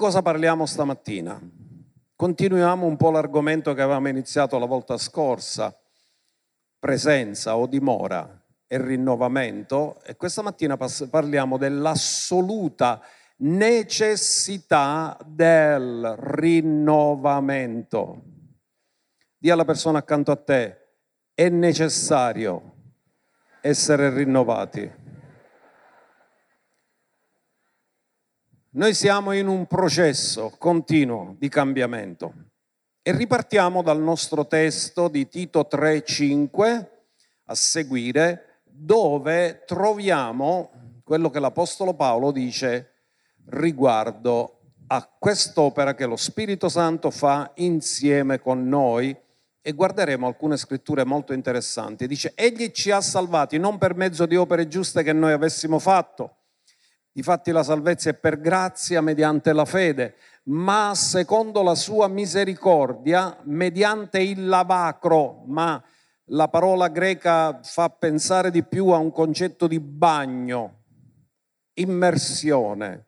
cosa parliamo stamattina? Continuiamo un po' l'argomento che avevamo iniziato la volta scorsa, presenza o dimora e rinnovamento, e questa mattina parliamo dell'assoluta necessità del rinnovamento. Dì alla persona accanto a te, è necessario essere rinnovati. Noi siamo in un processo continuo di cambiamento e ripartiamo dal nostro testo di Tito 3:5 a seguire dove troviamo quello che l'Apostolo Paolo dice riguardo a quest'opera che lo Spirito Santo fa insieme con noi e guarderemo alcune scritture molto interessanti. Dice, egli ci ha salvati non per mezzo di opere giuste che noi avessimo fatto, Difatti la salvezza è per grazia mediante la fede, ma secondo la sua misericordia, mediante il lavacro, ma la parola greca fa pensare di più a un concetto di bagno, immersione.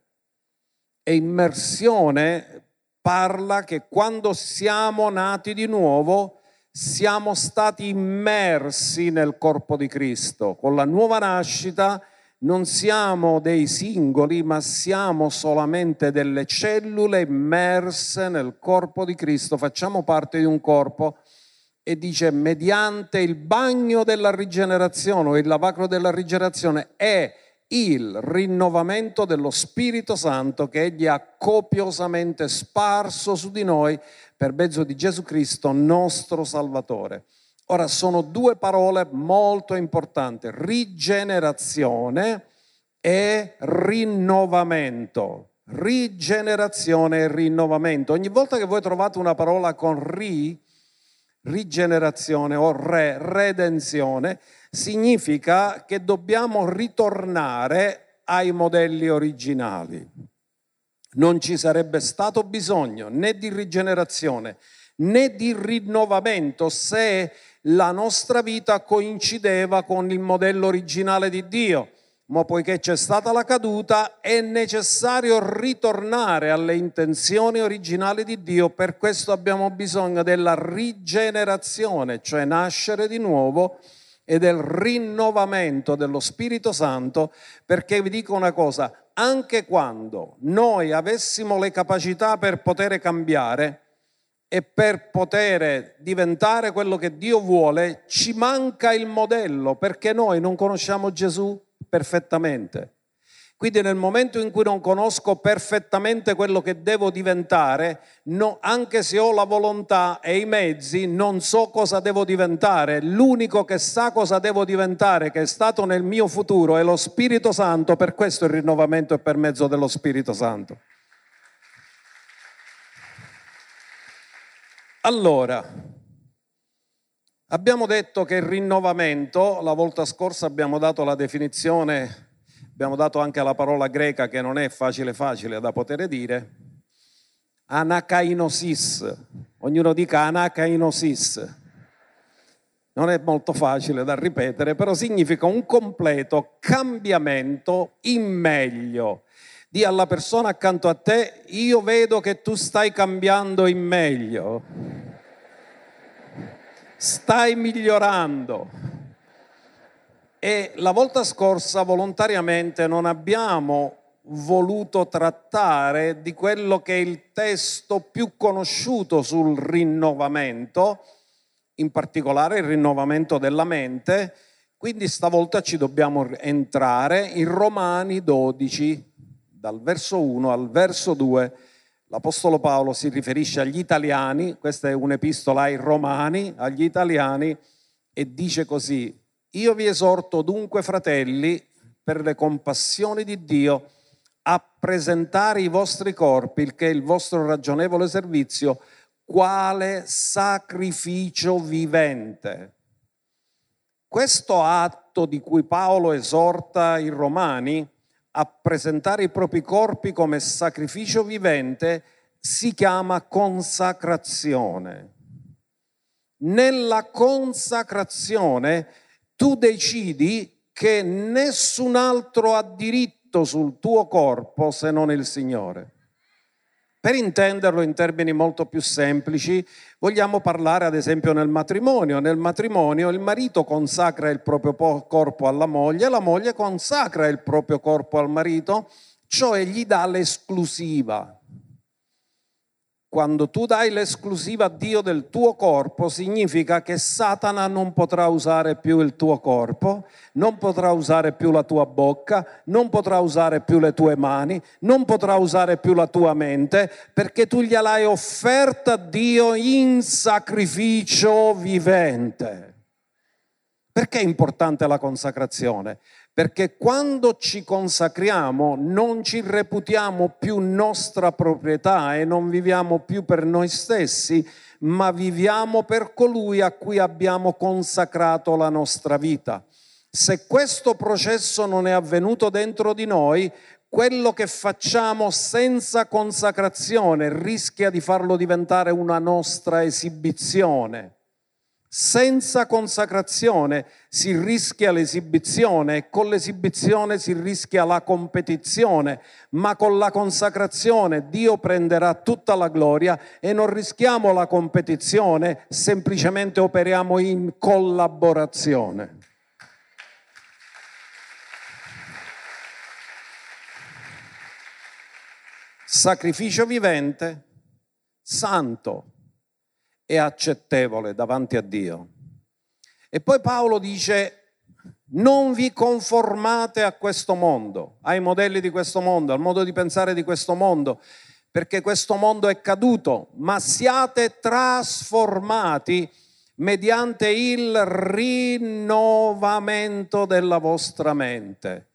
E immersione parla che quando siamo nati di nuovo siamo stati immersi nel corpo di Cristo. Con la nuova nascita non siamo dei singoli, ma siamo solamente delle cellule immerse nel corpo di Cristo, facciamo parte di un corpo e dice mediante il bagno della rigenerazione o il lavacro della rigenerazione è il rinnovamento dello Spirito Santo che Egli ha copiosamente sparso su di noi per mezzo di Gesù Cristo, nostro Salvatore. Ora sono due parole molto importanti, rigenerazione e rinnovamento. Rigenerazione e rinnovamento. Ogni volta che voi trovate una parola con ri, rigenerazione o re, redenzione, significa che dobbiamo ritornare ai modelli originali. Non ci sarebbe stato bisogno né di rigenerazione né di rinnovamento se la nostra vita coincideva con il modello originale di Dio. Ma poiché c'è stata la caduta, è necessario ritornare alle intenzioni originali di Dio. Per questo abbiamo bisogno della rigenerazione, cioè nascere di nuovo, e del rinnovamento dello Spirito Santo, perché vi dico una cosa, anche quando noi avessimo le capacità per poter cambiare, e per poter diventare quello che Dio vuole ci manca il modello perché noi non conosciamo Gesù perfettamente. Quindi nel momento in cui non conosco perfettamente quello che devo diventare, no, anche se ho la volontà e i mezzi, non so cosa devo diventare. L'unico che sa cosa devo diventare, che è stato nel mio futuro, è lo Spirito Santo, per questo il rinnovamento è per mezzo dello Spirito Santo. Allora, abbiamo detto che il rinnovamento, la volta scorsa abbiamo dato la definizione, abbiamo dato anche la parola greca che non è facile facile da poter dire, anakainosis, ognuno dica anakainosis. Non è molto facile da ripetere, però significa un completo cambiamento in meglio. Di alla persona accanto a te, io vedo che tu stai cambiando in meglio. Stai migliorando. E la volta scorsa volontariamente non abbiamo voluto trattare di quello che è il testo più conosciuto sul rinnovamento, in particolare il rinnovamento della mente, quindi stavolta ci dobbiamo entrare in Romani 12, dal verso 1 al verso 2, l'Apostolo Paolo si riferisce agli italiani, questa è un'epistola ai romani, agli italiani, e dice così, io vi esorto dunque, fratelli, per le compassioni di Dio, a presentare i vostri corpi, il che è il vostro ragionevole servizio, quale sacrificio vivente. Questo atto di cui Paolo esorta i romani a presentare i propri corpi come sacrificio vivente si chiama consacrazione. Nella consacrazione tu decidi che nessun altro ha diritto sul tuo corpo se non il Signore. Per intenderlo in termini molto più semplici, vogliamo parlare ad esempio nel matrimonio. Nel matrimonio il marito consacra il proprio corpo alla moglie, la moglie consacra il proprio corpo al marito, cioè gli dà l'esclusiva. Quando tu dai l'esclusiva a Dio del tuo corpo, significa che Satana non potrà usare più il tuo corpo, non potrà usare più la tua bocca, non potrà usare più le tue mani, non potrà usare più la tua mente, perché tu gliel'hai offerta a Dio in sacrificio vivente. Perché è importante la consacrazione? Perché quando ci consacriamo non ci reputiamo più nostra proprietà e non viviamo più per noi stessi, ma viviamo per colui a cui abbiamo consacrato la nostra vita. Se questo processo non è avvenuto dentro di noi, quello che facciamo senza consacrazione rischia di farlo diventare una nostra esibizione. Senza consacrazione si rischia l'esibizione e con l'esibizione si rischia la competizione, ma con la consacrazione Dio prenderà tutta la gloria e non rischiamo la competizione, semplicemente operiamo in collaborazione. Sacrificio vivente, santo e accettevole davanti a Dio. E poi Paolo dice, non vi conformate a questo mondo, ai modelli di questo mondo, al modo di pensare di questo mondo, perché questo mondo è caduto, ma siate trasformati mediante il rinnovamento della vostra mente.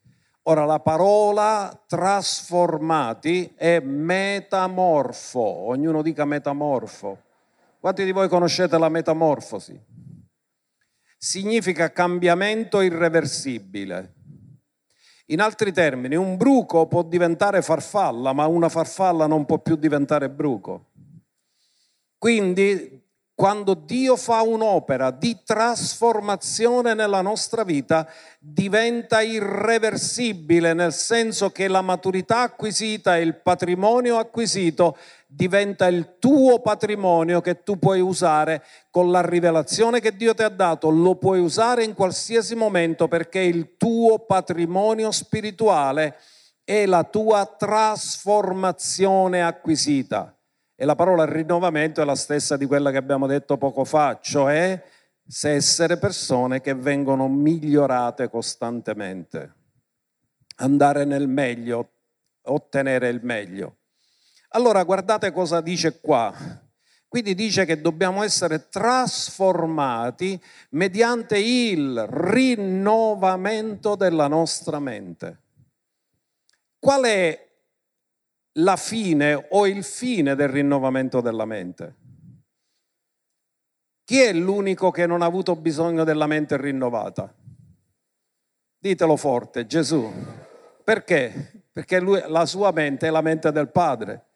Ora la parola trasformati è metamorfo, ognuno dica metamorfo. Quanti di voi conoscete la metamorfosi? Significa cambiamento irreversibile. In altri termini, un bruco può diventare farfalla, ma una farfalla non può più diventare bruco. Quindi quando Dio fa un'opera di trasformazione nella nostra vita, diventa irreversibile, nel senso che la maturità acquisita e il patrimonio acquisito diventa il tuo patrimonio che tu puoi usare con la rivelazione che Dio ti ha dato, lo puoi usare in qualsiasi momento perché il tuo patrimonio spirituale è la tua trasformazione acquisita. E la parola rinnovamento è la stessa di quella che abbiamo detto poco fa, cioè se essere persone che vengono migliorate costantemente, andare nel meglio, ottenere il meglio. Allora guardate cosa dice qua. Quindi dice che dobbiamo essere trasformati mediante il rinnovamento della nostra mente. Qual è la fine o il fine del rinnovamento della mente? Chi è l'unico che non ha avuto bisogno della mente rinnovata? Ditelo forte, Gesù. Perché? Perché lui, la sua mente è la mente del Padre.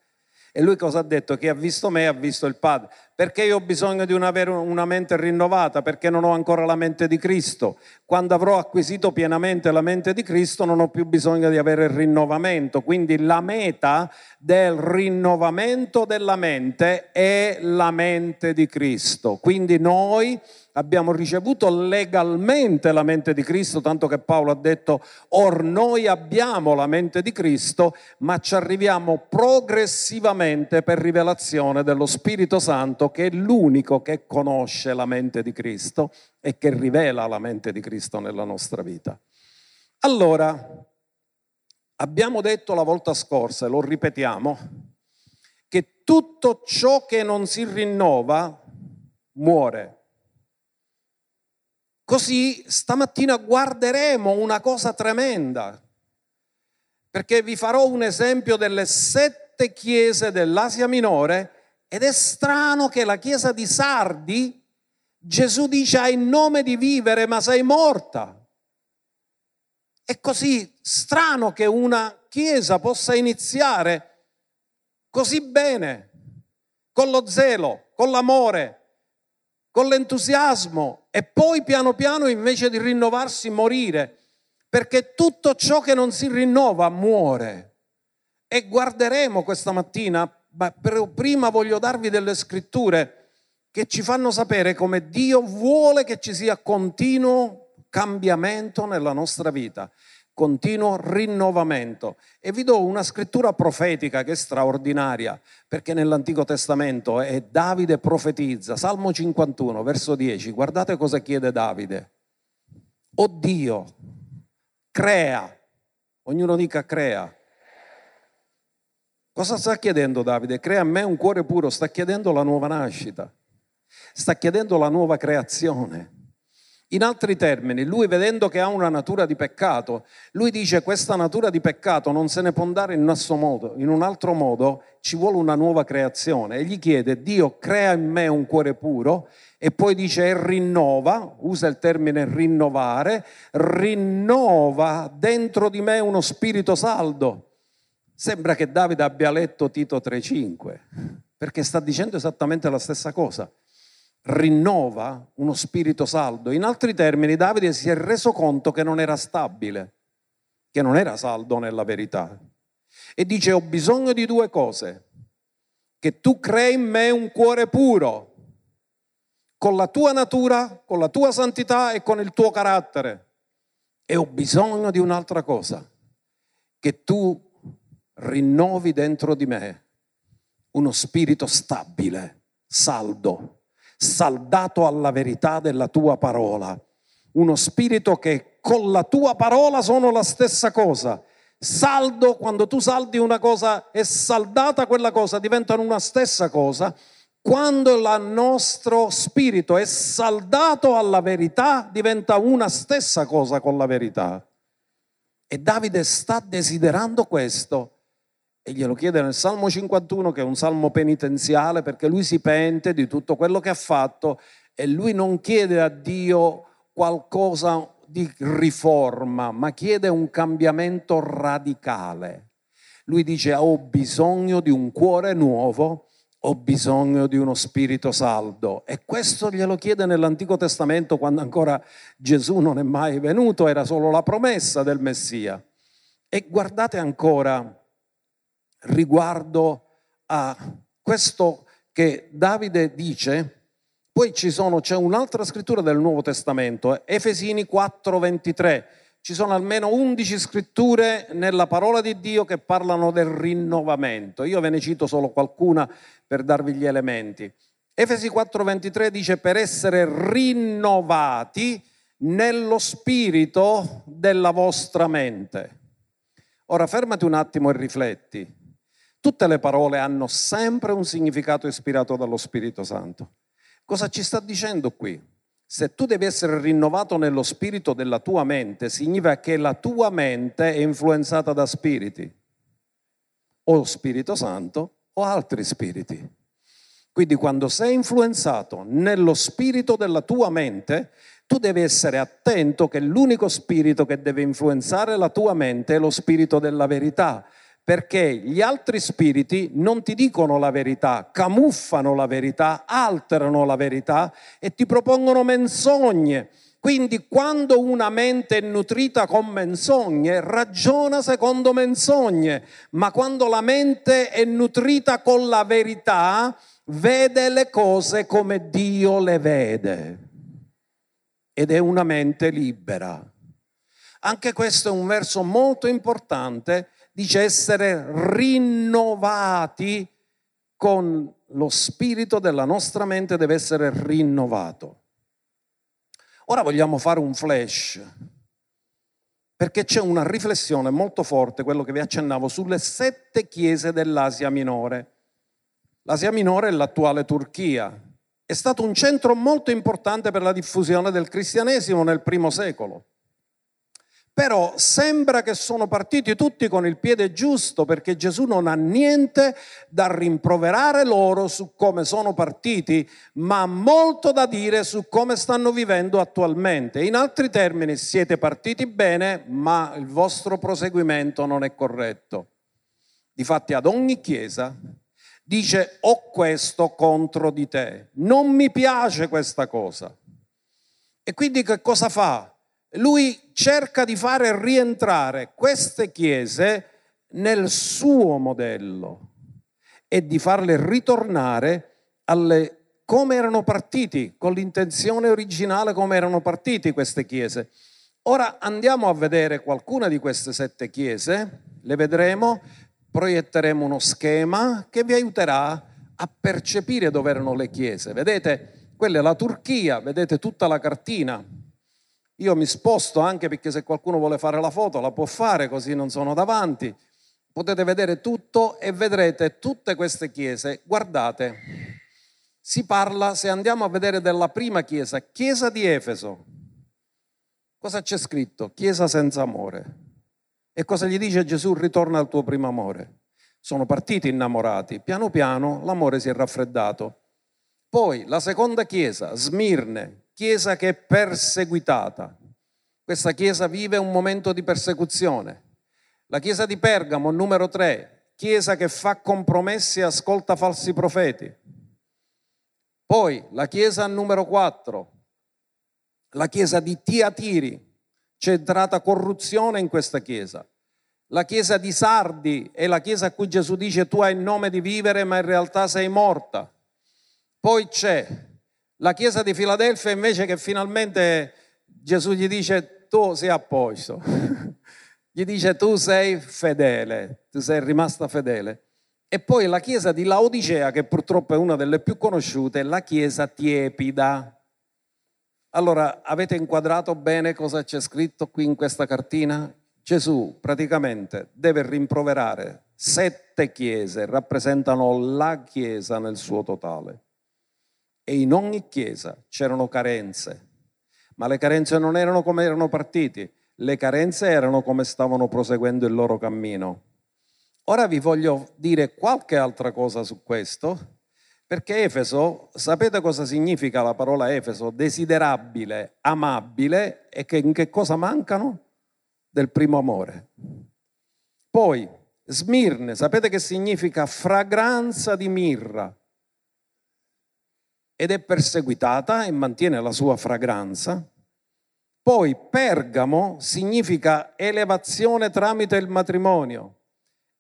E lui cosa ha detto? Chi ha visto me ha visto il Padre. Perché io ho bisogno di avere una mente rinnovata? Perché non ho ancora la mente di Cristo. Quando avrò acquisito pienamente la mente di Cristo non ho più bisogno di avere il rinnovamento. Quindi la meta del rinnovamento della mente è la mente di Cristo. Quindi noi abbiamo ricevuto legalmente la mente di Cristo, tanto che Paolo ha detto, or noi abbiamo la mente di Cristo, ma ci arriviamo progressivamente per rivelazione dello Spirito Santo, che è l'unico che conosce la mente di Cristo e che rivela la mente di Cristo nella nostra vita. Allora, abbiamo detto la volta scorsa, e lo ripetiamo, che tutto ciò che non si rinnova muore. Così stamattina guarderemo una cosa tremenda, perché vi farò un esempio delle sette chiese dell'Asia Minore ed è strano che la chiesa di Sardi, Gesù dice hai il nome di vivere ma sei morta. È così strano che una chiesa possa iniziare così bene, con lo zelo, con l'amore, con l'entusiasmo e poi piano piano invece di rinnovarsi morire, perché tutto ciò che non si rinnova muore. E guarderemo questa mattina ma prima voglio darvi delle scritture che ci fanno sapere come Dio vuole che ci sia continuo cambiamento nella nostra vita continuo rinnovamento. E vi do una scrittura profetica che è straordinaria, perché nell'Antico Testamento è Davide profetizza, Salmo 51, verso 10, guardate cosa chiede Davide. O Dio, crea, ognuno dica crea. Cosa sta chiedendo Davide? Crea a me un cuore puro, sta chiedendo la nuova nascita, sta chiedendo la nuova creazione. In altri termini, lui vedendo che ha una natura di peccato, lui dice questa natura di peccato non se ne può andare in un, modo, in un altro modo, ci vuole una nuova creazione. E gli chiede, Dio crea in me un cuore puro e poi dice e rinnova, usa il termine rinnovare, rinnova dentro di me uno spirito saldo. Sembra che Davide abbia letto Tito 3.5, perché sta dicendo esattamente la stessa cosa rinnova uno spirito saldo. In altri termini, Davide si è reso conto che non era stabile, che non era saldo nella verità. E dice, ho bisogno di due cose, che tu crei in me un cuore puro, con la tua natura, con la tua santità e con il tuo carattere. E ho bisogno di un'altra cosa, che tu rinnovi dentro di me uno spirito stabile, saldo saldato alla verità della tua parola. Uno spirito che con la tua parola sono la stessa cosa. Saldo, quando tu saldi una cosa è saldata quella cosa, diventano una stessa cosa. Quando il nostro spirito è saldato alla verità, diventa una stessa cosa con la verità. E Davide sta desiderando questo e glielo chiede nel Salmo 51, che è un salmo penitenziale, perché lui si pente di tutto quello che ha fatto e lui non chiede a Dio qualcosa di riforma, ma chiede un cambiamento radicale. Lui dice ho bisogno di un cuore nuovo, ho bisogno di uno spirito saldo. E questo glielo chiede nell'Antico Testamento quando ancora Gesù non è mai venuto, era solo la promessa del Messia. E guardate ancora riguardo a questo che Davide dice. Poi sono, c'è un'altra scrittura del Nuovo Testamento, Efesini 4:23. Ci sono almeno 11 scritture nella parola di Dio che parlano del rinnovamento. Io ve ne cito solo qualcuna per darvi gli elementi. Efesi 4:23 dice per essere rinnovati nello spirito della vostra mente. Ora fermati un attimo e rifletti. Tutte le parole hanno sempre un significato ispirato dallo Spirito Santo. Cosa ci sta dicendo qui? Se tu devi essere rinnovato nello spirito della tua mente, significa che la tua mente è influenzata da spiriti, o Spirito Santo o altri spiriti. Quindi quando sei influenzato nello spirito della tua mente, tu devi essere attento che l'unico spirito che deve influenzare la tua mente è lo spirito della verità, perché gli altri spiriti non ti dicono la verità, camuffano la verità, alterano la verità e ti propongono menzogne. Quindi quando una mente è nutrita con menzogne, ragiona secondo menzogne, ma quando la mente è nutrita con la verità, vede le cose come Dio le vede. Ed è una mente libera. Anche questo è un verso molto importante dice essere rinnovati con lo spirito della nostra mente deve essere rinnovato. Ora vogliamo fare un flash, perché c'è una riflessione molto forte, quello che vi accennavo, sulle sette chiese dell'Asia minore. L'Asia minore è l'attuale Turchia. È stato un centro molto importante per la diffusione del cristianesimo nel primo secolo. Però sembra che sono partiti tutti con il piede giusto perché Gesù non ha niente da rimproverare loro su come sono partiti, ma molto da dire su come stanno vivendo attualmente. In altri termini, siete partiti bene, ma il vostro proseguimento non è corretto. Difatti ad ogni chiesa dice ho questo contro di te, non mi piace questa cosa. E quindi che cosa fa? Lui cerca di fare rientrare queste chiese nel suo modello. e di farle ritornare alle, come erano partiti, con l'intenzione originale come erano partiti queste chiese. Ora andiamo a vedere qualcuna di queste sette chiese, le vedremo, proietteremo uno schema che vi aiuterà a percepire dove erano le chiese. Vedete, quella è la Turchia, vedete tutta la cartina. Io mi sposto anche perché se qualcuno vuole fare la foto la può fare, così non sono davanti. Potete vedere tutto e vedrete tutte queste chiese. Guardate, si parla, se andiamo a vedere della prima chiesa, chiesa di Efeso. Cosa c'è scritto? Chiesa senza amore. E cosa gli dice Gesù? Ritorna al tuo primo amore. Sono partiti innamorati, piano piano l'amore si è raffreddato. Poi la seconda chiesa, Smirne, chiesa che è perseguitata. Questa chiesa vive un momento di persecuzione. La chiesa di Pergamo, numero 3, chiesa che fa compromessi e ascolta falsi profeti. Poi la chiesa numero 4, la chiesa di Tiatiri, c'è entrata corruzione in questa chiesa. La chiesa di Sardi è la chiesa a cui Gesù dice tu hai il nome di vivere ma in realtà sei morta. Poi c'è la chiesa di Filadelfia invece che finalmente Gesù gli dice tu sei a posto. gli dice tu sei fedele, tu sei rimasta fedele. E poi la chiesa di Laodicea, che purtroppo è una delle più conosciute, la chiesa tiepida. Allora, avete inquadrato bene cosa c'è scritto qui in questa cartina? Gesù praticamente deve rimproverare sette chiese, rappresentano la chiesa nel suo totale. E in ogni chiesa c'erano carenze, ma le carenze non erano come erano partiti, le carenze erano come stavano proseguendo il loro cammino. Ora vi voglio dire qualche altra cosa su questo, perché Efeso, sapete cosa significa la parola Efeso? Desiderabile, amabile e che in che cosa mancano? del primo amore. Poi, Smirne, sapete che significa fragranza di mirra? Ed è perseguitata e mantiene la sua fragranza. Poi Pergamo significa elevazione tramite il matrimonio.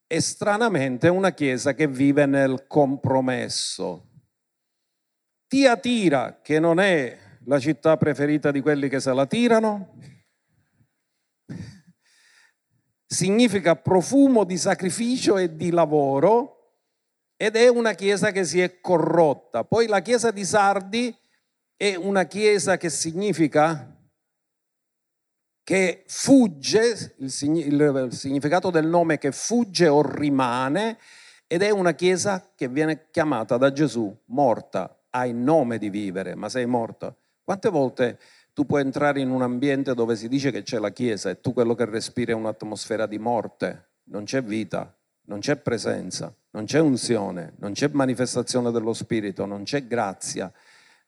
E stranamente una chiesa che vive nel compromesso. Tiatira, che non è la città preferita di quelli che se la tirano, significa profumo di sacrificio e di lavoro ed è una chiesa che si è corrotta. Poi la chiesa di Sardi è una chiesa che significa che fugge, il, significato del nome che fugge o rimane, ed è una chiesa che viene chiamata da Gesù morta, hai nome di vivere, ma sei morta. Quante volte tu puoi entrare in un ambiente dove si dice che c'è la Chiesa e tu quello che respiri è un'atmosfera di morte, non c'è vita, non c'è presenza, non c'è unzione, non c'è manifestazione dello Spirito, non c'è grazia,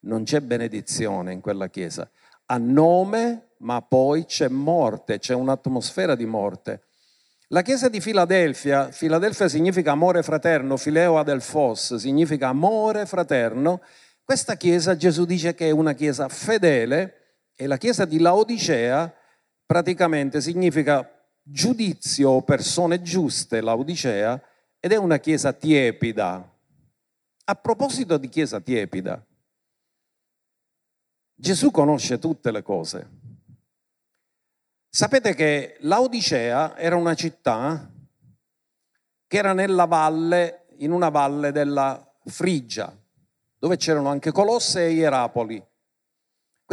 non c'è benedizione in quella Chiesa. Ha nome, ma poi c'è morte, c'è un'atmosfera di morte. La chiesa di Filadelfia, Filadelfia significa amore fraterno, Fileo Adelfos significa amore fraterno. Questa chiesa Gesù dice che è una chiesa fedele, e la chiesa di Laodicea praticamente significa giudizio persone giuste, Laodicea, ed è una chiesa tiepida. A proposito di chiesa tiepida, Gesù conosce tutte le cose. Sapete che Laodicea era una città che era nella valle, in una valle della Frigia, dove c'erano anche Colosse e Ierapoli.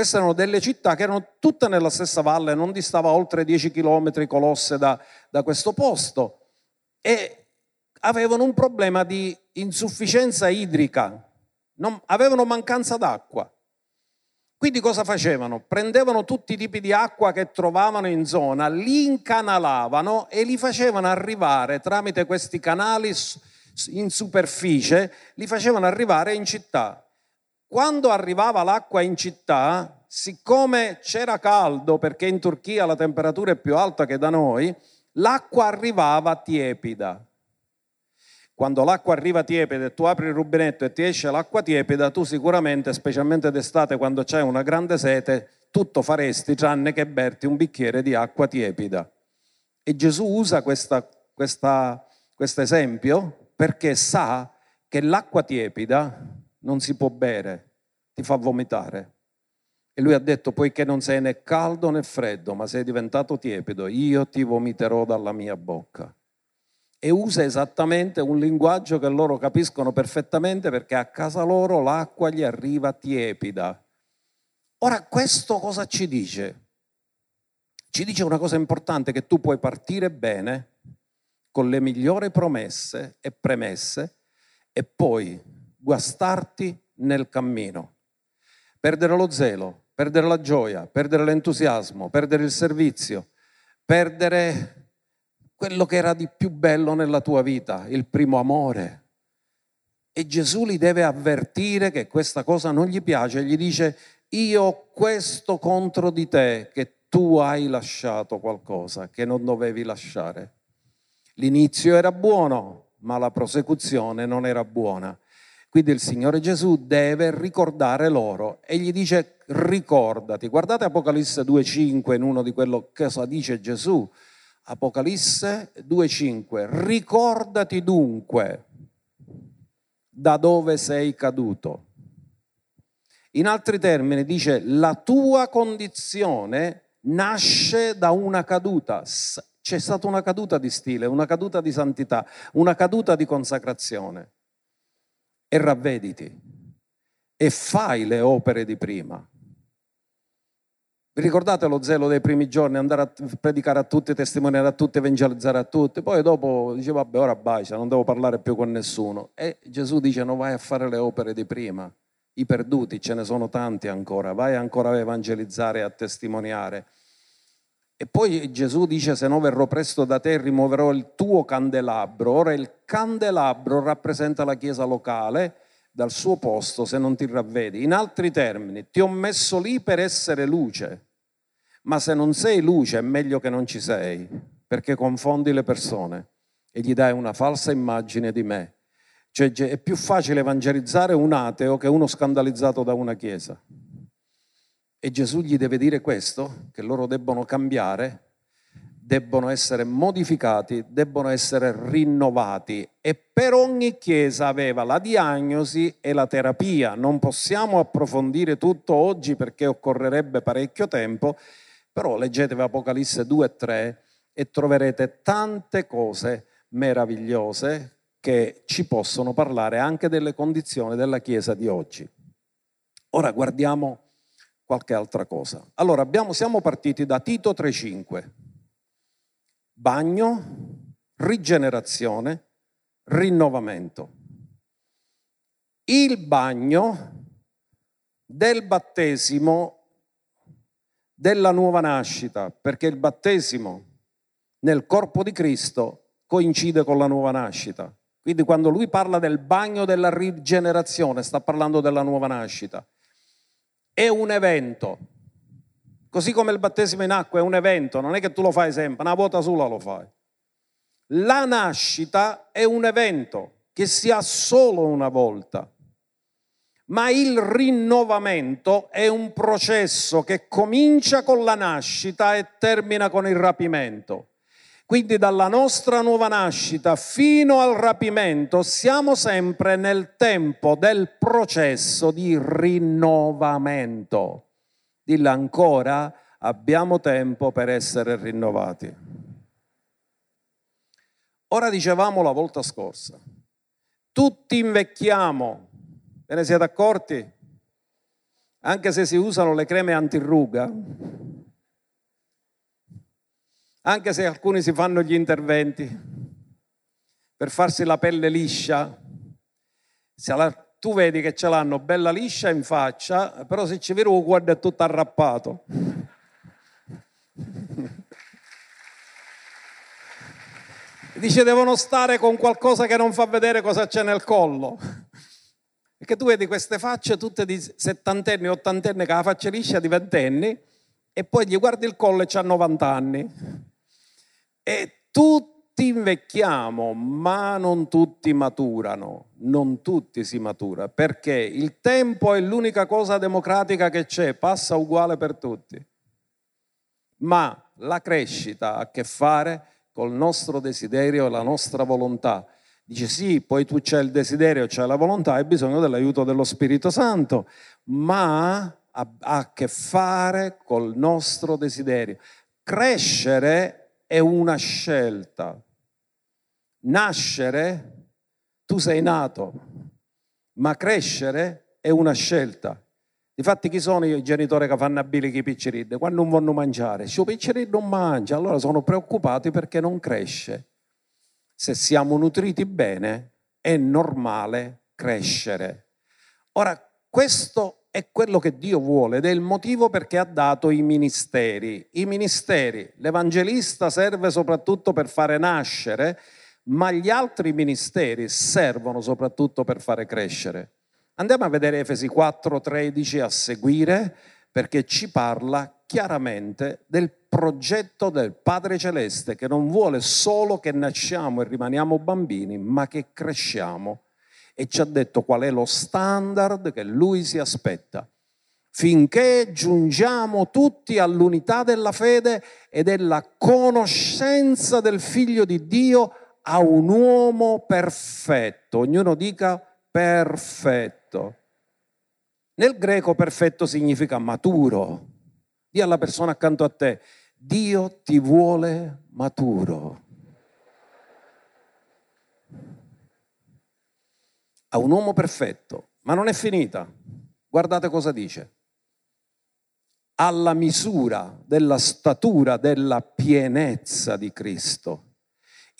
Queste erano delle città che erano tutte nella stessa valle, non distava oltre 10 km Colosse da, da questo posto e avevano un problema di insufficienza idrica, non, avevano mancanza d'acqua. Quindi cosa facevano? Prendevano tutti i tipi di acqua che trovavano in zona, li incanalavano e li facevano arrivare tramite questi canali in superficie, li facevano arrivare in città. Quando arrivava l'acqua in città, siccome c'era caldo, perché in Turchia la temperatura è più alta che da noi, l'acqua arrivava tiepida. Quando l'acqua arriva tiepida e tu apri il rubinetto e ti esce l'acqua tiepida, tu sicuramente, specialmente d'estate quando c'è una grande sete, tutto faresti tranne che berti un bicchiere di acqua tiepida. E Gesù usa questo esempio perché sa che l'acqua tiepida non si può bere, ti fa vomitare. E lui ha detto, poiché non sei né caldo né freddo, ma sei diventato tiepido, io ti vomiterò dalla mia bocca. E usa esattamente un linguaggio che loro capiscono perfettamente perché a casa loro l'acqua gli arriva tiepida. Ora, questo cosa ci dice? Ci dice una cosa importante, che tu puoi partire bene con le migliori promesse e premesse e poi guastarti nel cammino. Perdere lo zelo, perdere la gioia, perdere l'entusiasmo, perdere il servizio, perdere quello che era di più bello nella tua vita, il primo amore. E Gesù li deve avvertire che questa cosa non gli piace, gli dice io ho questo contro di te, che tu hai lasciato qualcosa che non dovevi lasciare. L'inizio era buono, ma la prosecuzione non era buona. Quindi il Signore Gesù deve ricordare loro e gli dice ricordati. Guardate Apocalisse 2.5 in uno di quello che dice Gesù. Apocalisse 2.5. Ricordati dunque da dove sei caduto. In altri termini dice la tua condizione nasce da una caduta. C'è stata una caduta di stile, una caduta di santità, una caduta di consacrazione e ravvediti e fai le opere di prima. Vi ricordate lo zelo dei primi giorni, andare a predicare a tutti, testimoniare a tutti, evangelizzare a tutti? Poi dopo dice, vabbè, ora bacia, non devo parlare più con nessuno. E Gesù dice, no, vai a fare le opere di prima. I perduti, ce ne sono tanti ancora, vai ancora a evangelizzare e a testimoniare. E poi Gesù dice, se no verrò presto da te e rimuoverò il tuo candelabro. Ora il candelabro rappresenta la chiesa locale dal suo posto se non ti ravvedi. In altri termini, ti ho messo lì per essere luce, ma se non sei luce è meglio che non ci sei, perché confondi le persone e gli dai una falsa immagine di me. Cioè è più facile evangelizzare un ateo che uno scandalizzato da una chiesa. E Gesù gli deve dire questo, che loro debbono cambiare, debbono essere modificati, debbono essere rinnovati. E per ogni chiesa aveva la diagnosi e la terapia. Non possiamo approfondire tutto oggi perché occorrerebbe parecchio tempo, però leggetevi Apocalisse 2 e 3 e troverete tante cose meravigliose che ci possono parlare anche delle condizioni della Chiesa di oggi. Ora guardiamo qualche altra cosa. Allora, abbiamo, siamo partiti da Tito 3.5. Bagno, rigenerazione, rinnovamento. Il bagno del battesimo della nuova nascita, perché il battesimo nel corpo di Cristo coincide con la nuova nascita. Quindi quando lui parla del bagno della rigenerazione, sta parlando della nuova nascita è un evento. Così come il battesimo in acqua è un evento, non è che tu lo fai sempre, una volta sola lo fai. La nascita è un evento che si ha solo una volta, ma il rinnovamento è un processo che comincia con la nascita e termina con il rapimento. Quindi dalla nostra nuova nascita fino al rapimento siamo sempre nel tempo del processo di rinnovamento. Dilla ancora, abbiamo tempo per essere rinnovati. Ora dicevamo la volta scorsa, tutti invecchiamo, ve ne siete accorti? Anche se si usano le creme antirruga, anche se alcuni si fanno gli interventi per farsi la pelle liscia, la, tu vedi che ce l'hanno bella liscia in faccia, però se ci vedi guarda è tutto arrappato. Dice devono stare con qualcosa che non fa vedere cosa c'è nel collo. Perché tu vedi queste facce tutte di settantenni, ottantenni, che la faccia liscia di ventenni, e poi gli guardi il collo e c'ha 90 anni. E tutti invecchiamo, ma non tutti maturano, non tutti si matura, perché il tempo è l'unica cosa democratica che c'è, passa uguale per tutti. Ma la crescita ha a che fare col nostro desiderio e la nostra volontà Dice sì, poi tu c'hai il desiderio, c'hai la volontà, hai bisogno dell'aiuto dello Spirito Santo, ma ha a che fare col nostro desiderio. Crescere è una scelta. Nascere, tu sei nato, ma crescere è una scelta. Difatti chi sono i genitori che fanno abili i picceriddi? Quando non vanno mangiare, se il picceriddo non mangia, allora sono preoccupati perché non cresce se siamo nutriti bene, è normale crescere. Ora, questo è quello che Dio vuole ed è il motivo perché ha dato i ministeri. I ministeri, l'evangelista serve soprattutto per fare nascere, ma gli altri ministeri servono soprattutto per fare crescere. Andiamo a vedere Efesi 4:13 a seguire perché ci parla chiaramente del progetto del Padre Celeste che non vuole solo che nasciamo e rimaniamo bambini, ma che cresciamo. E ci ha detto qual è lo standard che lui si aspetta finché giungiamo tutti all'unità della fede e della conoscenza del Figlio di Dio a un uomo perfetto. Ognuno dica perfetto. Nel greco perfetto significa maturo. Dì alla persona accanto a te, Dio ti vuole maturo. A un uomo perfetto, ma non è finita. Guardate cosa dice. Alla misura della statura della pienezza di Cristo.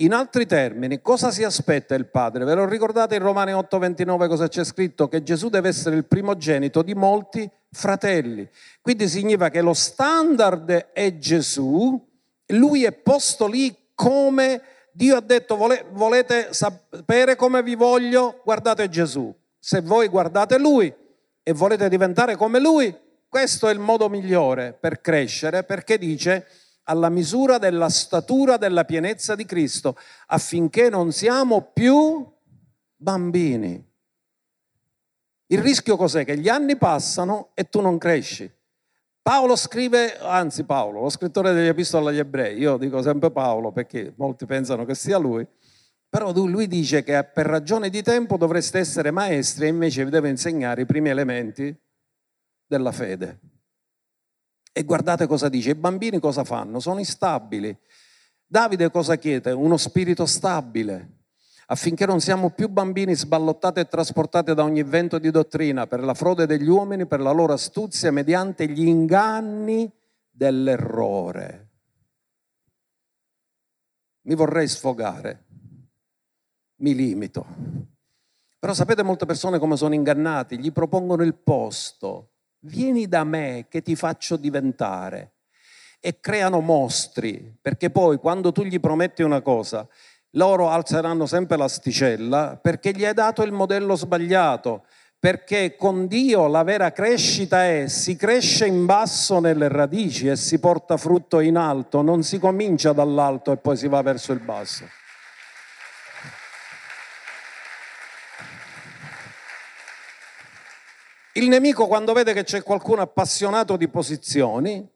In altri termini, cosa si aspetta il Padre? Ve lo ricordate in Romani 8:29 cosa c'è scritto? Che Gesù deve essere il primogenito di molti fratelli. Quindi significa che lo standard è Gesù, lui è posto lì come Dio ha detto volete sapere come vi voglio? Guardate Gesù. Se voi guardate lui e volete diventare come lui, questo è il modo migliore per crescere perché dice alla misura della statura della pienezza di Cristo, affinché non siamo più bambini. Il rischio cos'è? Che gli anni passano e tu non cresci. Paolo scrive, anzi Paolo, lo scrittore degli epistoli agli ebrei, io dico sempre Paolo perché molti pensano che sia lui, però lui dice che per ragione di tempo dovreste essere maestri e invece vi deve insegnare i primi elementi della fede. E guardate cosa dice, i bambini cosa fanno? Sono instabili. Davide cosa chiede? Uno spirito stabile, affinché non siamo più bambini sballottati e trasportati da ogni vento di dottrina per la frode degli uomini, per la loro astuzia, mediante gli inganni dell'errore. Mi vorrei sfogare, mi limito. Però sapete molte persone come sono ingannati? Gli propongono il posto, vieni da me che ti faccio diventare. E creano mostri, perché poi quando tu gli prometti una cosa, loro alzeranno sempre l'asticella perché gli hai dato il modello sbagliato, perché con Dio la vera crescita è si cresce in basso nelle radici e si porta frutto in alto, non si comincia dall'alto e poi si va verso il basso. Il nemico quando vede che c'è qualcuno appassionato di posizioni,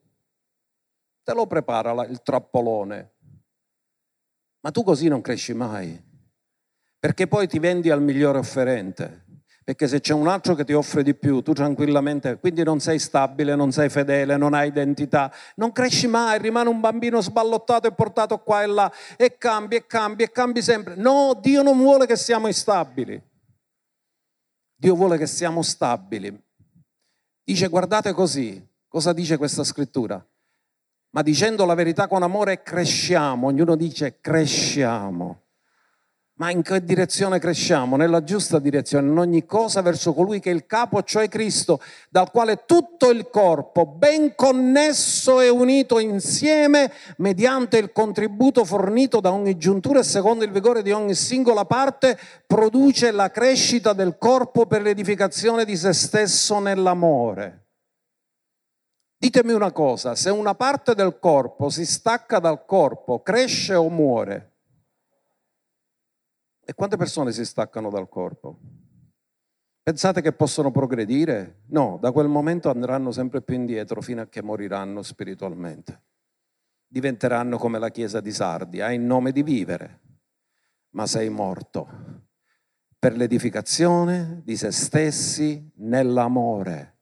te lo prepara il trappolone. Ma tu così non cresci mai, perché poi ti vendi al migliore offerente. Perché se c'è un altro che ti offre di più, tu tranquillamente, quindi non sei stabile, non sei fedele, non hai identità, non cresci mai, rimane un bambino sballottato e portato qua e là e cambi e cambi e cambi sempre. No, Dio non vuole che siamo instabili. Dio vuole che siamo stabili. Dice guardate così, cosa dice questa scrittura? Ma dicendo la verità con amore cresciamo, ognuno dice cresciamo. Ma in che direzione cresciamo? Nella giusta direzione, in ogni cosa verso colui che è il capo, cioè Cristo, dal quale tutto il corpo, ben connesso e unito insieme, mediante il contributo fornito da ogni giuntura e secondo il vigore di ogni singola parte, produce la crescita del corpo per l'edificazione di se stesso nell'amore. Ditemi una cosa, se una parte del corpo si stacca dal corpo, cresce o muore? E quante persone si staccano dal corpo? Pensate che possono progredire? No, da quel momento andranno sempre più indietro fino a che moriranno spiritualmente. Diventeranno come la chiesa di Sardi, ha il nome di vivere, ma sei morto per l'edificazione di se stessi nell'amore.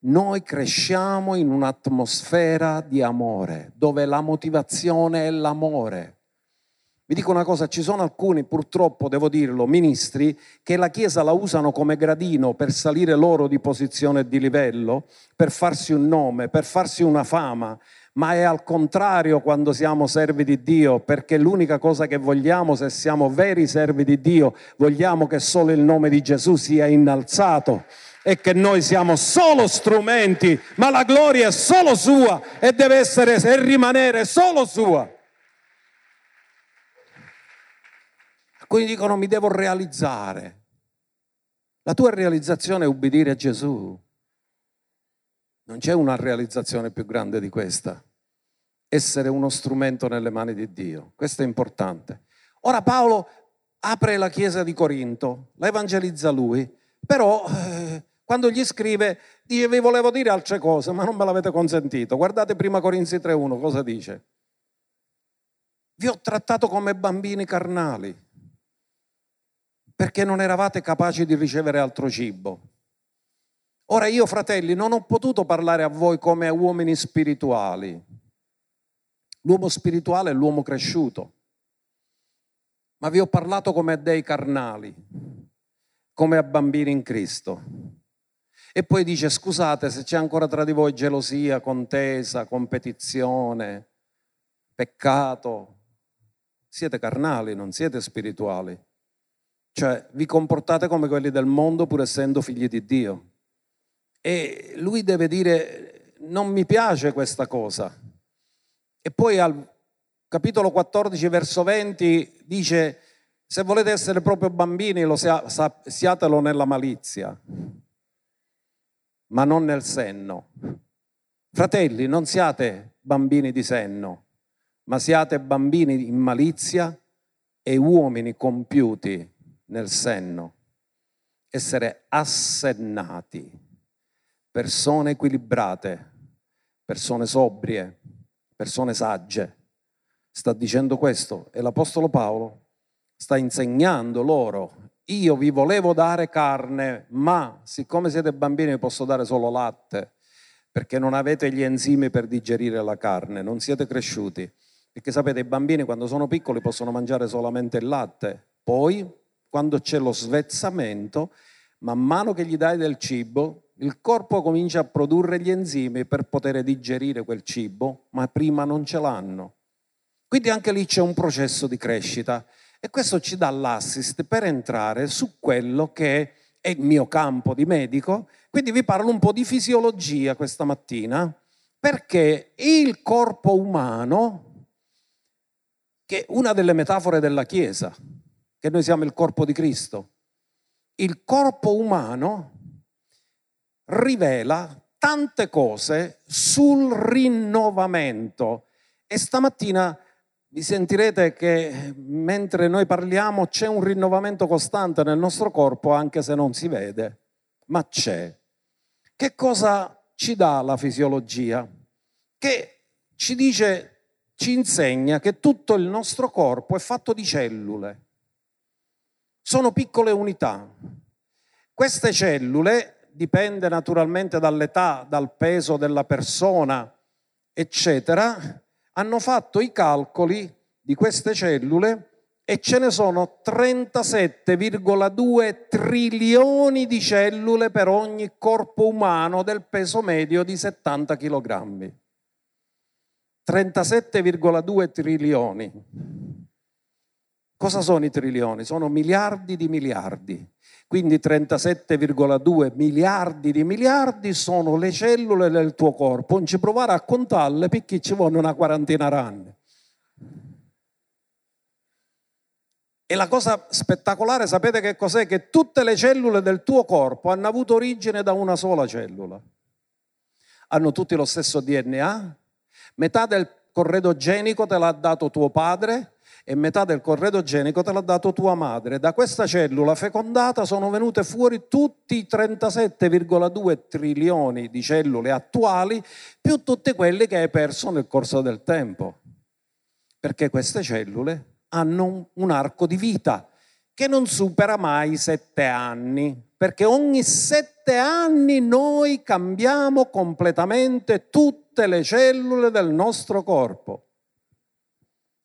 Noi cresciamo in un'atmosfera di amore, dove la motivazione è l'amore. Vi dico una cosa, ci sono alcuni, purtroppo devo dirlo, ministri che la Chiesa la usano come gradino per salire loro di posizione e di livello, per farsi un nome, per farsi una fama, ma è al contrario quando siamo servi di Dio, perché l'unica cosa che vogliamo, se siamo veri servi di Dio, vogliamo che solo il nome di Gesù sia innalzato e che noi siamo solo strumenti, ma la gloria è solo sua e deve essere e rimanere solo sua. Alcuni dicono mi devo realizzare. La tua realizzazione è ubbidire a Gesù. Non c'è una realizzazione più grande di questa. Essere uno strumento nelle mani di Dio. Questo è importante. Ora Paolo apre la chiesa di Corinto, la evangelizza lui, però eh, quando gli scrive dice vi volevo dire altre cose, ma non me l'avete consentito. Guardate prima Corinzi 3.1 cosa dice. Vi ho trattato come bambini carnali perché non eravate capaci di ricevere altro cibo. Ora io, fratelli, non ho potuto parlare a voi come a uomini spirituali. L'uomo spirituale è l'uomo cresciuto, ma vi ho parlato come a dei carnali, come a bambini in Cristo. E poi dice, scusate se c'è ancora tra di voi gelosia, contesa, competizione, peccato. Siete carnali, non siete spirituali. Cioè vi comportate come quelli del mondo pur essendo figli di Dio. E lui deve dire, non mi piace questa cosa. E poi al capitolo 14, verso 20, dice, se volete essere proprio bambini, lo siatelo nella malizia, ma non nel senno. Fratelli, non siate bambini di senno, ma siate bambini in malizia e uomini compiuti nel senno, essere assennati, persone equilibrate, persone sobrie, persone sagge. Sta dicendo questo e l'Apostolo Paolo sta insegnando loro. Io vi volevo dare carne, ma siccome siete bambini vi posso dare solo latte, perché non avete gli enzimi per digerire la carne, non siete cresciuti. Perché sapete, i bambini quando sono piccoli possono mangiare solamente il latte, poi quando c'è lo svezzamento, man mano che gli dai del cibo, il corpo comincia a produrre gli enzimi per poter digerire quel cibo, ma prima non ce l'hanno. Quindi anche lì c'è un processo di crescita e questo ci dà l'assist per entrare su quello che è il mio campo di medico. Quindi vi parlo un po' di fisiologia questa mattina, perché il corpo umano, che è una delle metafore della Chiesa, che noi siamo il corpo di Cristo. Il corpo umano rivela tante cose sul rinnovamento e stamattina vi sentirete che mentre noi parliamo c'è un rinnovamento costante nel nostro corpo anche se non si vede, ma c'è. Che cosa ci dà la fisiologia? Che ci dice, ci insegna che tutto il nostro corpo è fatto di cellule sono piccole unità. Queste cellule, dipende naturalmente dall'età, dal peso della persona, eccetera, hanno fatto i calcoli di queste cellule e ce ne sono 37,2 trilioni di cellule per ogni corpo umano del peso medio di 70 kg. 37,2 trilioni. Cosa sono i trilioni? Sono miliardi di miliardi. Quindi 37,2 miliardi di miliardi sono le cellule del tuo corpo. Non ci provare a contarle perché ci vuole una quarantina d'anni. E la cosa spettacolare, sapete che cos'è? Che tutte le cellule del tuo corpo hanno avuto origine da una sola cellula. Hanno tutti lo stesso DNA. Metà del corredo genico te l'ha dato tuo padre, e metà del corredo genico te l'ha dato tua madre. Da questa cellula fecondata sono venute fuori tutti i 37,2 trilioni di cellule attuali, più tutte quelle che hai perso nel corso del tempo. Perché queste cellule hanno un arco di vita che non supera mai sette anni, perché ogni sette anni noi cambiamo completamente tutte le cellule del nostro corpo.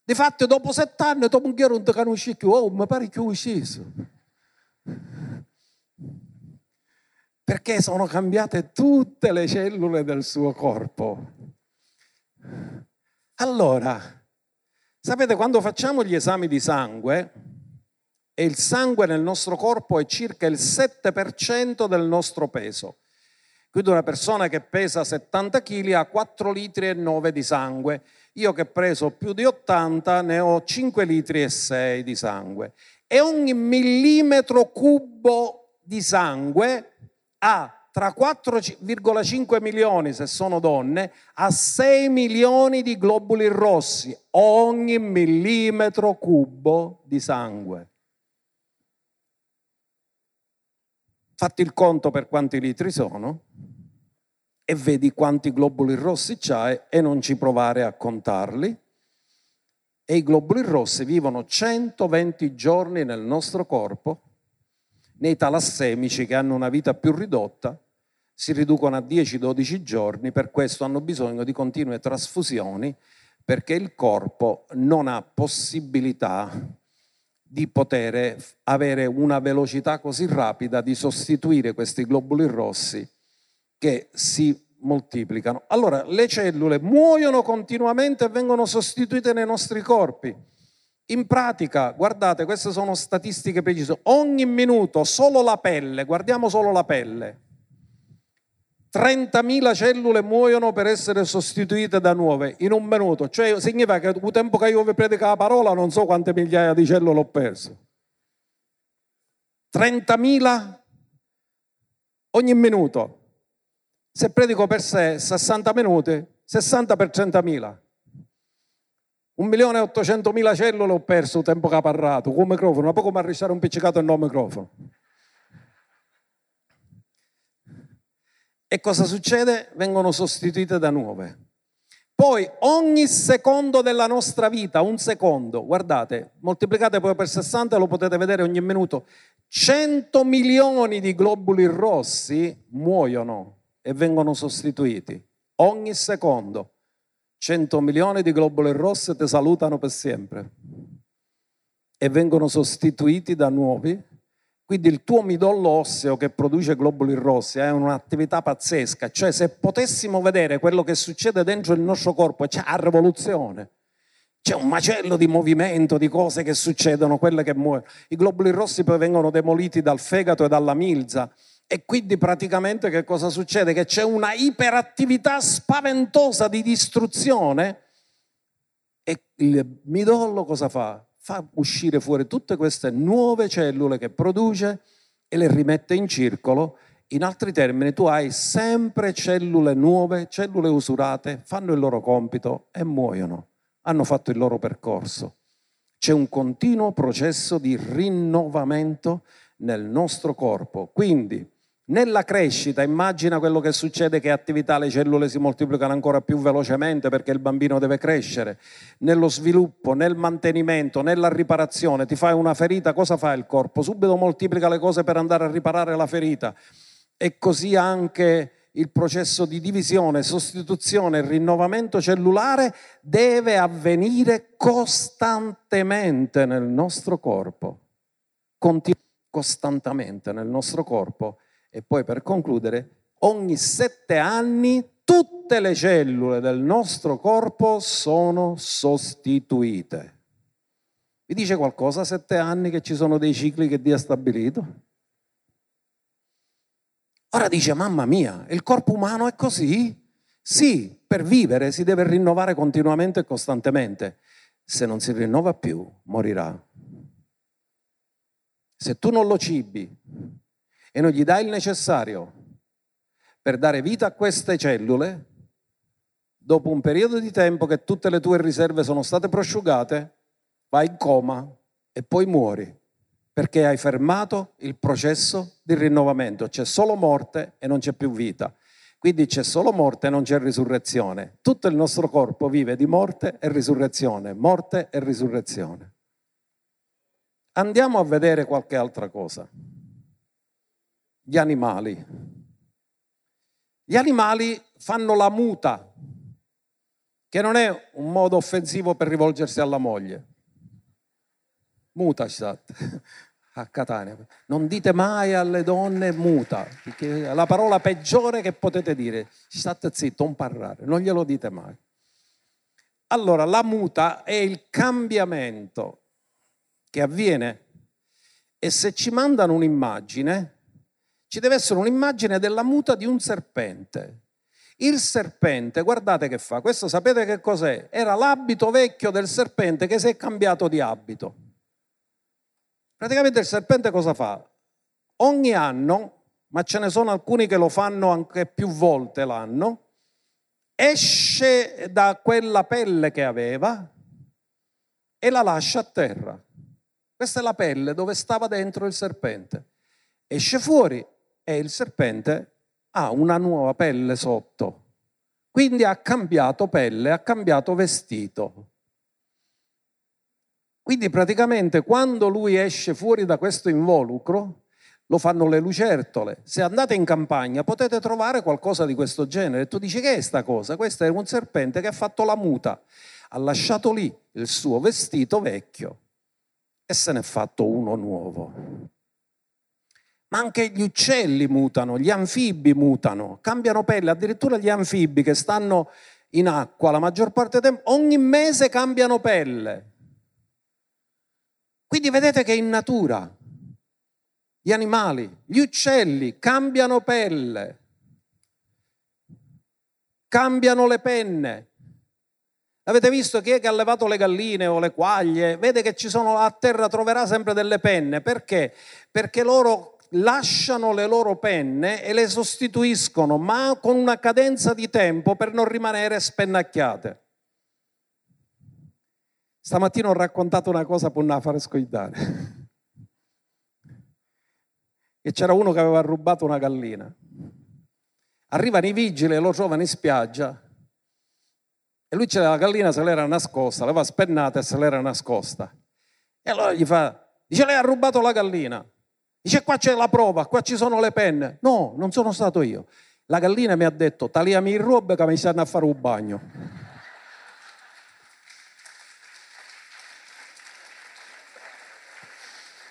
Difatti dopo sette anni tu non non ti conosci più, oh, mi pare che ho ucciso. Perché sono cambiate tutte le cellule del suo corpo. Allora, sapete, quando facciamo gli esami di sangue, e il sangue nel nostro corpo è circa il 7% del nostro peso. Quindi una persona che pesa 70 kg ha 4 litri e 9 di sangue. Io che preso più di 80 ne ho 5 litri e 6 di sangue. E ogni millimetro cubo di sangue ha tra 4,5 milioni, se sono donne, a 6 milioni di globuli rossi ogni millimetro cubo di sangue. Fatti il conto per quanti litri sono e vedi quanti globuli rossi c'hai e non ci provare a contarli. E i globuli rossi vivono 120 giorni nel nostro corpo, nei talassemici che hanno una vita più ridotta si riducono a 10-12 giorni, per questo hanno bisogno di continue trasfusioni perché il corpo non ha possibilità di poter avere una velocità così rapida di sostituire questi globuli rossi che si moltiplicano. Allora, le cellule muoiono continuamente e vengono sostituite nei nostri corpi. In pratica, guardate, queste sono statistiche precise, ogni minuto solo la pelle, guardiamo solo la pelle, 30.000 cellule muoiono per essere sostituite da nuove in un minuto. Cioè significa che il tempo che io vi predico la parola non so quante migliaia di cellule ho perso. 30.000 ogni minuto. Se predico per sé 60 minuti, 60 per 30.000. 1.800.000 cellule ho perso il tempo che ho parlato, con il microfono, ma poco mi ha un pizzicato il no microfono. E cosa succede? Vengono sostituite da nuove. Poi ogni secondo della nostra vita, un secondo, guardate, moltiplicate poi per 60, lo potete vedere ogni minuto, 100 milioni di globuli rossi muoiono e vengono sostituiti. Ogni secondo, 100 milioni di globuli rossi ti salutano per sempre e vengono sostituiti da nuovi quindi il tuo midollo osseo che produce globuli rossi è un'attività pazzesca, cioè se potessimo vedere quello che succede dentro il nostro corpo, c'è la rivoluzione. C'è un macello di movimento, di cose che succedono, quelle che muoiono. I globuli rossi poi vengono demoliti dal fegato e dalla milza. E quindi praticamente che cosa succede? Che c'è una iperattività spaventosa di distruzione e il midollo cosa fa? Fa uscire fuori tutte queste nuove cellule che produce e le rimette in circolo. In altri termini, tu hai sempre cellule nuove, cellule usurate, fanno il loro compito e muoiono, hanno fatto il loro percorso. C'è un continuo processo di rinnovamento nel nostro corpo. Quindi nella crescita, immagina quello che succede che attività le cellule si moltiplicano ancora più velocemente perché il bambino deve crescere. Nello sviluppo, nel mantenimento, nella riparazione, ti fai una ferita, cosa fa il corpo? Subito moltiplica le cose per andare a riparare la ferita. E così anche il processo di divisione, sostituzione e rinnovamento cellulare deve avvenire costantemente nel nostro corpo. Continu- costantemente nel nostro corpo e poi per concludere, ogni sette anni tutte le cellule del nostro corpo sono sostituite. Vi dice qualcosa sette anni che ci sono dei cicli che Dio ha stabilito? Ora dice, mamma mia, il corpo umano è così? Sì, per vivere si deve rinnovare continuamente e costantemente. Se non si rinnova più, morirà. Se tu non lo cibi, e non gli dai il necessario per dare vita a queste cellule, dopo un periodo di tempo che tutte le tue riserve sono state prosciugate, vai in coma e poi muori perché hai fermato il processo di rinnovamento. C'è solo morte e non c'è più vita. Quindi c'è solo morte e non c'è risurrezione. Tutto il nostro corpo vive di morte e risurrezione, morte e risurrezione. Andiamo a vedere qualche altra cosa. Gli animali. Gli animali fanno la muta, che non è un modo offensivo per rivolgersi alla moglie. Muta stat a Catania. Non dite mai alle donne muta, perché è la parola peggiore che potete dire. State zitto, non parlare, non glielo dite mai. Allora, la muta è il cambiamento che avviene e se ci mandano un'immagine, ci deve essere un'immagine della muta di un serpente. Il serpente, guardate che fa, questo sapete che cos'è? Era l'abito vecchio del serpente che si è cambiato di abito. Praticamente il serpente cosa fa? Ogni anno, ma ce ne sono alcuni che lo fanno anche più volte l'anno, esce da quella pelle che aveva e la lascia a terra. Questa è la pelle dove stava dentro il serpente. Esce fuori e il serpente ha una nuova pelle sotto. Quindi ha cambiato pelle, ha cambiato vestito. Quindi praticamente quando lui esce fuori da questo involucro, lo fanno le lucertole. Se andate in campagna potete trovare qualcosa di questo genere. E tu dici che è sta cosa? Questo è un serpente che ha fatto la muta, ha lasciato lì il suo vestito vecchio e se n'è fatto uno nuovo. Ma anche gli uccelli mutano, gli anfibi mutano, cambiano pelle, addirittura gli anfibi che stanno in acqua la maggior parte del tempo, ogni mese cambiano pelle. Quindi vedete che in natura gli animali, gli uccelli cambiano pelle, cambiano le penne. Avete visto chi è che ha allevato le galline o le quaglie? Vede che ci sono a terra, troverà sempre delle penne. Perché? Perché loro lasciano le loro penne e le sostituiscono, ma con una cadenza di tempo per non rimanere spennacchiate. Stamattina ho raccontato una cosa per non fare scoidare. E c'era uno che aveva rubato una gallina. Arrivano i vigili e lo trovano in spiaggia e lui c'era la gallina, se l'era nascosta, l'aveva spennata e se l'era nascosta. E allora gli fa, dice lei ha rubato la gallina. Dice qua c'è la prova, qua ci sono le penne. No, non sono stato io. La gallina mi ha detto, tagliami il robe che mi stanno a fare un bagno.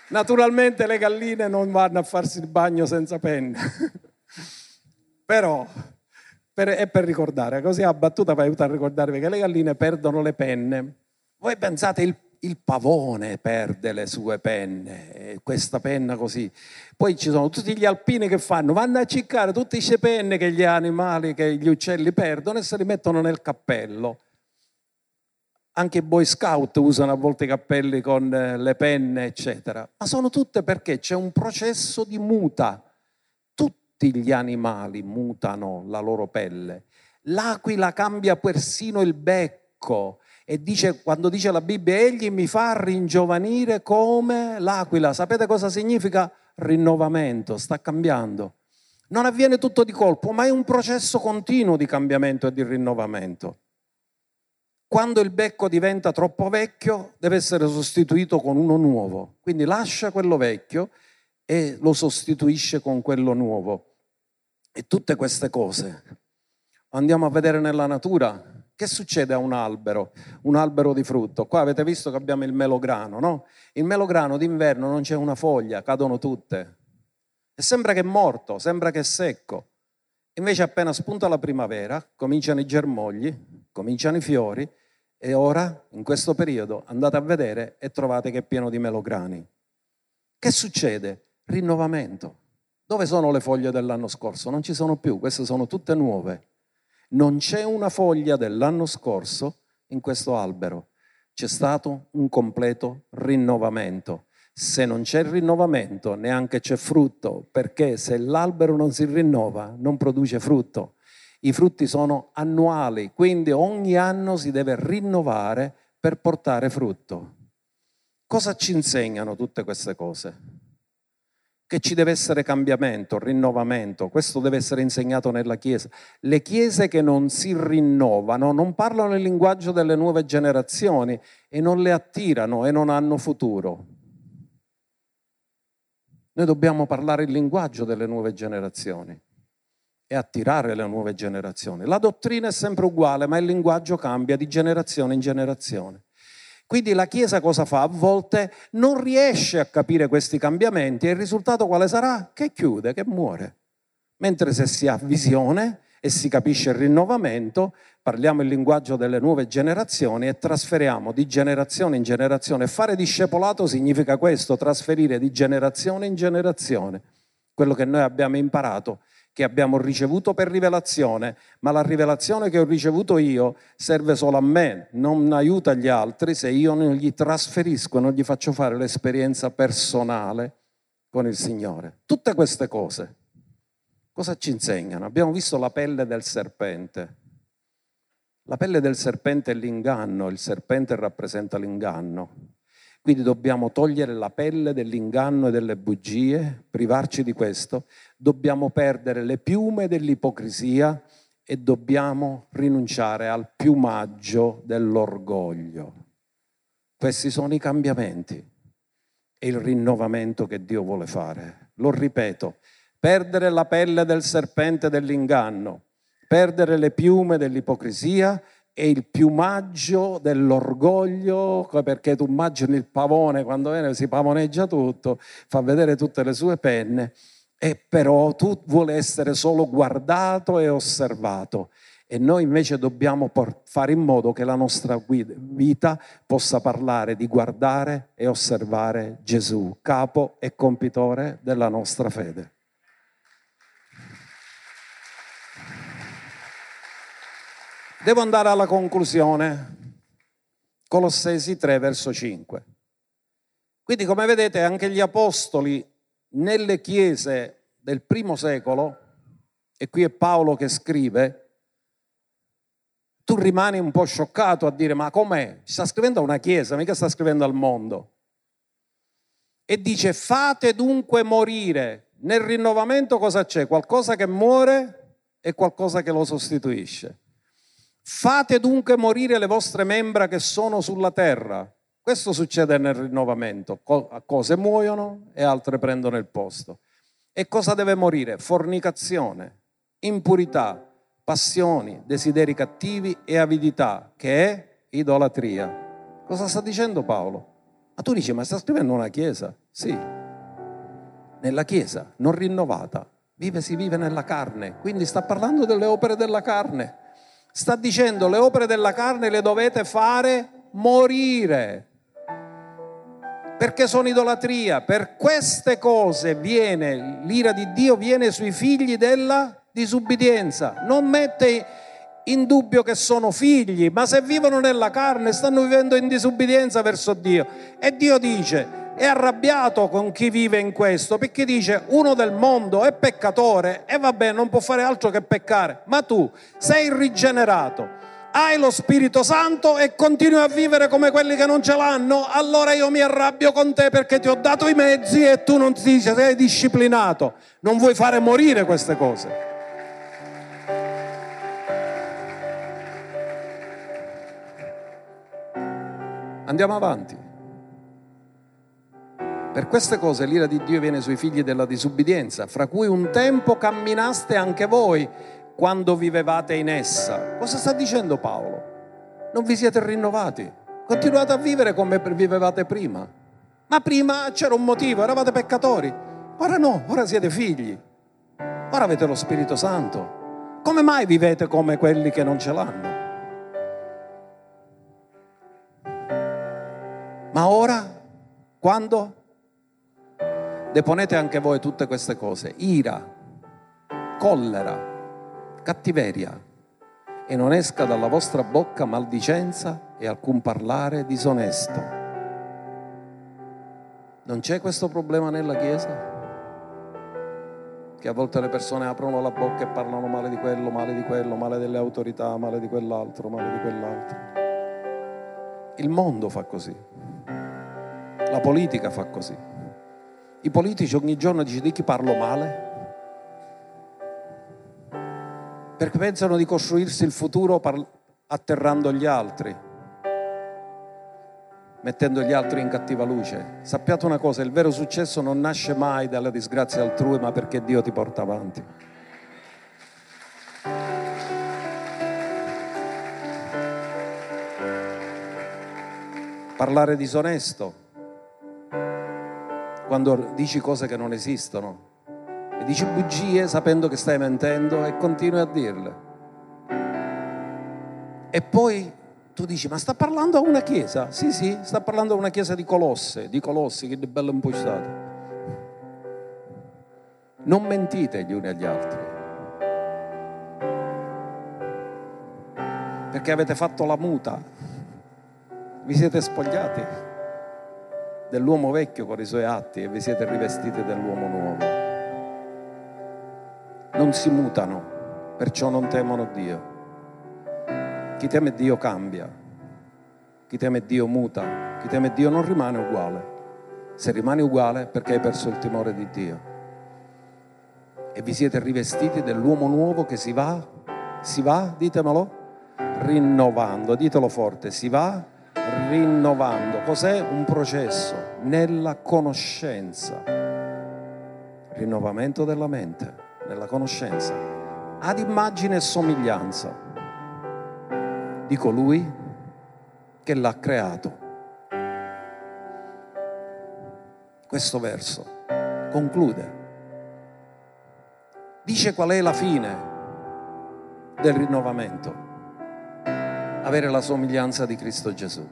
Naturalmente le galline non vanno a farsi il bagno senza penne, però per, è per ricordare, così la battuta per aiutare a ricordarvi che le galline perdono le penne. Voi pensate il, il pavone perde le sue penne, questa penna così. Poi ci sono tutti gli alpini che fanno, vanno a ciccare tutte queste penne che gli animali, che gli uccelli perdono e se li mettono nel cappello anche i boy scout usano a volte i cappelli con eh, le penne, eccetera. Ma sono tutte perché c'è un processo di muta. Tutti gli animali mutano la loro pelle. L'aquila cambia persino il becco e dice, quando dice la Bibbia, egli mi fa ringiovanire come l'aquila. Sapete cosa significa? Rinnovamento, sta cambiando. Non avviene tutto di colpo, ma è un processo continuo di cambiamento e di rinnovamento. Quando il becco diventa troppo vecchio deve essere sostituito con uno nuovo. Quindi lascia quello vecchio e lo sostituisce con quello nuovo. E tutte queste cose. Andiamo a vedere nella natura. Che succede a un albero? Un albero di frutto. Qua avete visto che abbiamo il melograno, no? Il melograno d'inverno non c'è una foglia, cadono tutte. E sembra che è morto, sembra che è secco. Invece appena spunta la primavera, cominciano i germogli, cominciano i fiori e ora, in questo periodo, andate a vedere e trovate che è pieno di melograni. Che succede? Rinnovamento. Dove sono le foglie dell'anno scorso? Non ci sono più, queste sono tutte nuove. Non c'è una foglia dell'anno scorso in questo albero. C'è stato un completo rinnovamento. Se non c'è rinnovamento, neanche c'è frutto, perché se l'albero non si rinnova, non produce frutto. I frutti sono annuali, quindi ogni anno si deve rinnovare per portare frutto. Cosa ci insegnano tutte queste cose? Che ci deve essere cambiamento, rinnovamento, questo deve essere insegnato nella Chiesa. Le chiese che non si rinnovano non parlano il linguaggio delle nuove generazioni e non le attirano e non hanno futuro. Noi dobbiamo parlare il linguaggio delle nuove generazioni e attirare le nuove generazioni. La dottrina è sempre uguale, ma il linguaggio cambia di generazione in generazione. Quindi la Chiesa cosa fa? A volte non riesce a capire questi cambiamenti e il risultato quale sarà? Che chiude, che muore. Mentre se si ha visione e si capisce il rinnovamento, parliamo il linguaggio delle nuove generazioni e trasferiamo di generazione in generazione. Fare discepolato significa questo, trasferire di generazione in generazione quello che noi abbiamo imparato, che abbiamo ricevuto per rivelazione, ma la rivelazione che ho ricevuto io serve solo a me, non aiuta gli altri se io non gli trasferisco, non gli faccio fare l'esperienza personale con il Signore. Tutte queste cose cosa ci insegnano? Abbiamo visto la pelle del serpente. La pelle del serpente è l'inganno, il serpente rappresenta l'inganno. Quindi dobbiamo togliere la pelle dell'inganno e delle bugie, privarci di questo, dobbiamo perdere le piume dell'ipocrisia e dobbiamo rinunciare al piumaggio dell'orgoglio. Questi sono i cambiamenti e il rinnovamento che Dio vuole fare. Lo ripeto, perdere la pelle del serpente dell'inganno, perdere le piume dell'ipocrisia e il piumaggio dell'orgoglio, perché tu immagini il pavone quando viene si pavoneggia tutto, fa vedere tutte le sue penne, e però tu vuole essere solo guardato e osservato. E noi invece dobbiamo fare in modo che la nostra vita possa parlare di guardare e osservare Gesù, capo e compitore della nostra fede. Devo andare alla conclusione. Colossesi 3 verso 5. Quindi come vedete anche gli apostoli nelle chiese del primo secolo, e qui è Paolo che scrive, tu rimani un po' scioccato a dire ma com'è? Sta scrivendo a una chiesa, mica sta scrivendo al mondo. E dice fate dunque morire. Nel rinnovamento cosa c'è? Qualcosa che muore e qualcosa che lo sostituisce. Fate dunque morire le vostre membra che sono sulla terra. Questo succede nel rinnovamento. Cose muoiono e altre prendono il posto. E cosa deve morire? Fornicazione, impurità, passioni, desideri cattivi e avidità, che è idolatria. Cosa sta dicendo Paolo? Ma tu dici, ma sta scrivendo una chiesa? Sì, nella chiesa, non rinnovata. Vive, si vive nella carne, quindi sta parlando delle opere della carne sta dicendo le opere della carne le dovete fare morire. Perché sono idolatria. Per queste cose viene, l'ira di Dio viene sui figli della disubbidienza. Non mette in dubbio che sono figli, ma se vivono nella carne stanno vivendo in disubbidienza verso Dio. E Dio dice, è arrabbiato con chi vive in questo perché dice uno del mondo è peccatore e vabbè non può fare altro che peccare, ma tu sei rigenerato, hai lo Spirito Santo e continui a vivere come quelli che non ce l'hanno, allora io mi arrabbio con te perché ti ho dato i mezzi e tu non ti sei disciplinato, non vuoi fare morire queste cose. Andiamo avanti. Per queste cose l'ira di Dio viene sui figli della disubbidienza, fra cui un tempo camminaste anche voi quando vivevate in essa. Cosa sta dicendo Paolo? Non vi siete rinnovati, continuate a vivere come vivevate prima. Ma prima c'era un motivo, eravate peccatori. Ora no, ora siete figli. Ora avete lo Spirito Santo. Come mai vivete come quelli che non ce l'hanno? Ma ora, quando? Deponete anche voi tutte queste cose, ira, collera, cattiveria, e non esca dalla vostra bocca maldicenza e alcun parlare disonesto. Non c'è questo problema nella Chiesa? Che a volte le persone aprono la bocca e parlano male di quello, male di quello, male delle autorità, male di quell'altro, male di quell'altro. Il mondo fa così. La politica fa così. I politici ogni giorno dicono di chi parlo male? Perché pensano di costruirsi il futuro atterrando gli altri. mettendo gli altri in cattiva luce. Sappiate una cosa, il vero successo non nasce mai dalla disgrazia altrui, ma perché Dio ti porta avanti. Parlare disonesto quando dici cose che non esistono e dici bugie sapendo che stai mentendo e continui a dirle. E poi tu dici, ma sta parlando a una chiesa? Sì, sì, sta parlando a una chiesa di Colosse, di Colossi, che bello impostato. Non mentite gli uni agli altri. Perché avete fatto la muta. Vi siete spogliati dell'uomo vecchio con i suoi atti e vi siete rivestiti dell'uomo nuovo. Non si mutano, perciò non temono Dio. Chi teme Dio cambia, chi teme Dio muta, chi teme Dio non rimane uguale. Se rimani uguale perché hai perso il timore di Dio. E vi siete rivestiti dell'uomo nuovo che si va, si va, ditemelo, rinnovando, ditelo forte, si va rinnovando. Cos'è? Un processo nella conoscenza. Rinnovamento della mente, nella conoscenza, ad immagine e somiglianza di colui che l'ha creato. Questo verso conclude. Dice qual è la fine del rinnovamento. Avere la somiglianza di Cristo Gesù.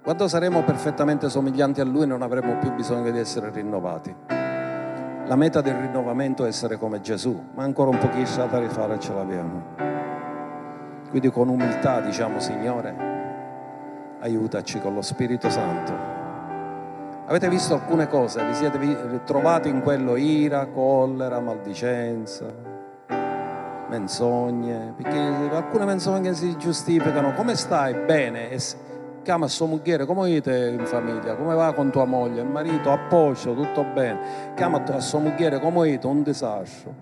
Quando saremo perfettamente somiglianti a Lui non avremo più bisogno di essere rinnovati. La meta del rinnovamento è essere come Gesù, ma ancora un pochino da rifare ce l'abbiamo. Quindi con umiltà diciamo, Signore, aiutaci con lo Spirito Santo. Avete visto alcune cose, vi siete trovati in quello ira, collera, maldicenza, menzogne, perché alcune menzogne si giustificano, come stai? Bene, e chiama sua moglie, come siete in famiglia, come va con tua moglie, il marito a posto, tutto bene, chiama a sua moglie, come siete, un disastro.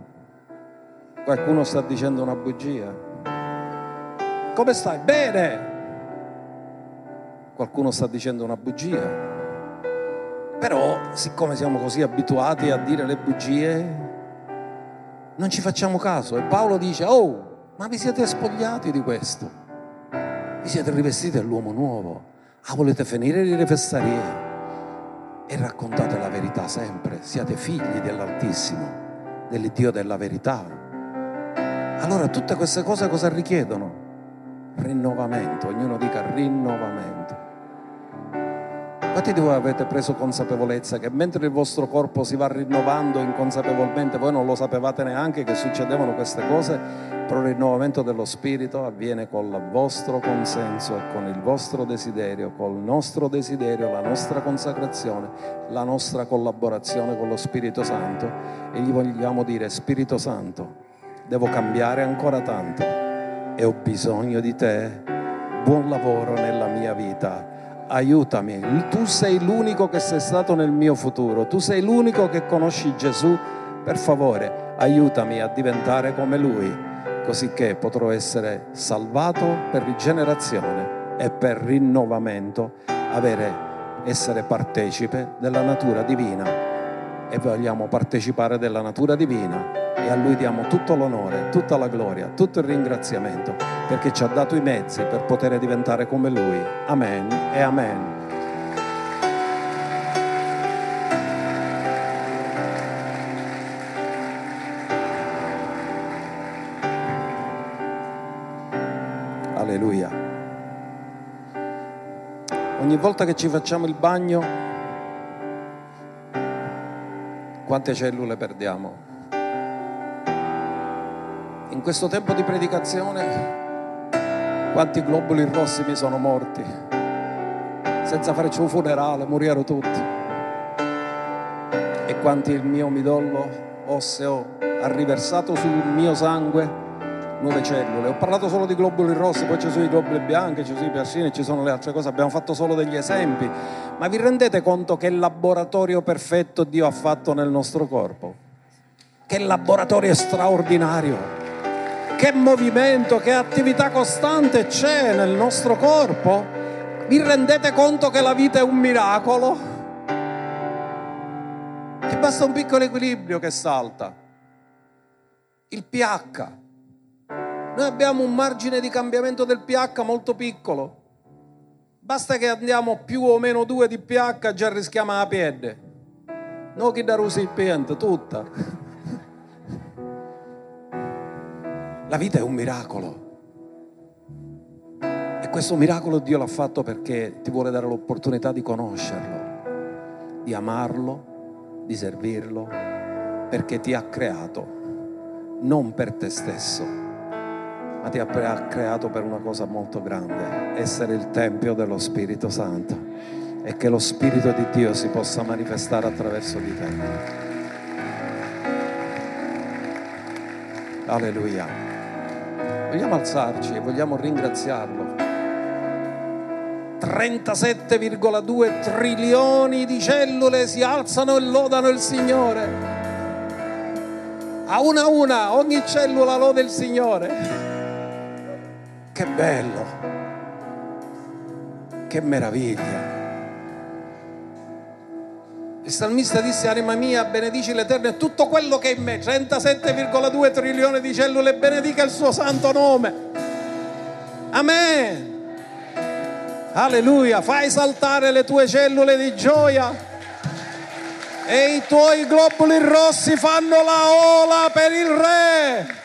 Qualcuno sta dicendo una bugia. Come stai? Bene. Qualcuno sta dicendo una bugia. Però, siccome siamo così abituati a dire le bugie, non ci facciamo caso. E Paolo dice, oh, ma vi siete spogliati di questo. Vi siete rivestiti dell'uomo nuovo. Ah, volete finire di rifestarie? E raccontate la verità sempre. Siate figli dell'Altissimo, dell'Iddio della verità. Allora tutte queste cose cosa richiedono? rinnovamento, ognuno dica rinnovamento. Quanti di voi avete preso consapevolezza che mentre il vostro corpo si va rinnovando inconsapevolmente, voi non lo sapevate neanche che succedevano queste cose, però il rinnovamento dello spirito avviene con il vostro consenso e con il vostro desiderio, col nostro desiderio, la nostra consacrazione, la nostra collaborazione con lo Spirito Santo e gli vogliamo dire Spirito Santo, devo cambiare ancora tanto e ho bisogno di te. Buon lavoro nella mia vita. Aiutami. Tu sei l'unico che sei stato nel mio futuro. Tu sei l'unico che conosci Gesù. Per favore, aiutami a diventare come Lui, così che potrò essere salvato per rigenerazione e per rinnovamento, avere, essere partecipe della natura divina. E vogliamo partecipare della natura divina e a Lui diamo tutto l'onore, tutta la gloria, tutto il ringraziamento perché ci ha dato i mezzi per poter diventare come Lui. Amen e amen. Alleluia. Ogni volta che ci facciamo il bagno, quante cellule perdiamo? in questo tempo di predicazione, quanti globuli rossi mi sono morti, senza farci un funerale, morirono tutti. E quanti il mio midollo osseo ha riversato sul mio sangue nuove cellule. Ho parlato solo di globuli rossi, poi ci sono i globuli bianchi, ci sono i piaccini, ci sono le altre cose, abbiamo fatto solo degli esempi. Ma vi rendete conto che laboratorio perfetto Dio ha fatto nel nostro corpo? Che laboratorio straordinario! che movimento, che attività costante c'è nel nostro corpo. Vi rendete conto che la vita è un miracolo? Che basta un piccolo equilibrio che salta. Il pH. Noi abbiamo un margine di cambiamento del pH molto piccolo. Basta che andiamo più o meno due di pH, già rischiamo la piede. No che da recipiente, tutta. La vita è un miracolo. E questo miracolo Dio l'ha fatto perché ti vuole dare l'opportunità di conoscerlo, di amarlo, di servirlo, perché ti ha creato, non per te stesso ma ti ha creato per una cosa molto grande, essere il Tempio dello Spirito Santo e che lo Spirito di Dio si possa manifestare attraverso di te. Alleluia. Vogliamo alzarci e vogliamo ringraziarlo. 37,2 trilioni di cellule si alzano e lodano il Signore. A una a una, ogni cellula lode il Signore. Che bello, che meraviglia. Il salmista disse, anima mia, benedici l'Eterno e tutto quello che è in me, 37,2 trilioni di cellule, benedica il suo santo nome. Amen. Alleluia, fai saltare le tue cellule di gioia e i tuoi globuli rossi fanno la ola per il Re.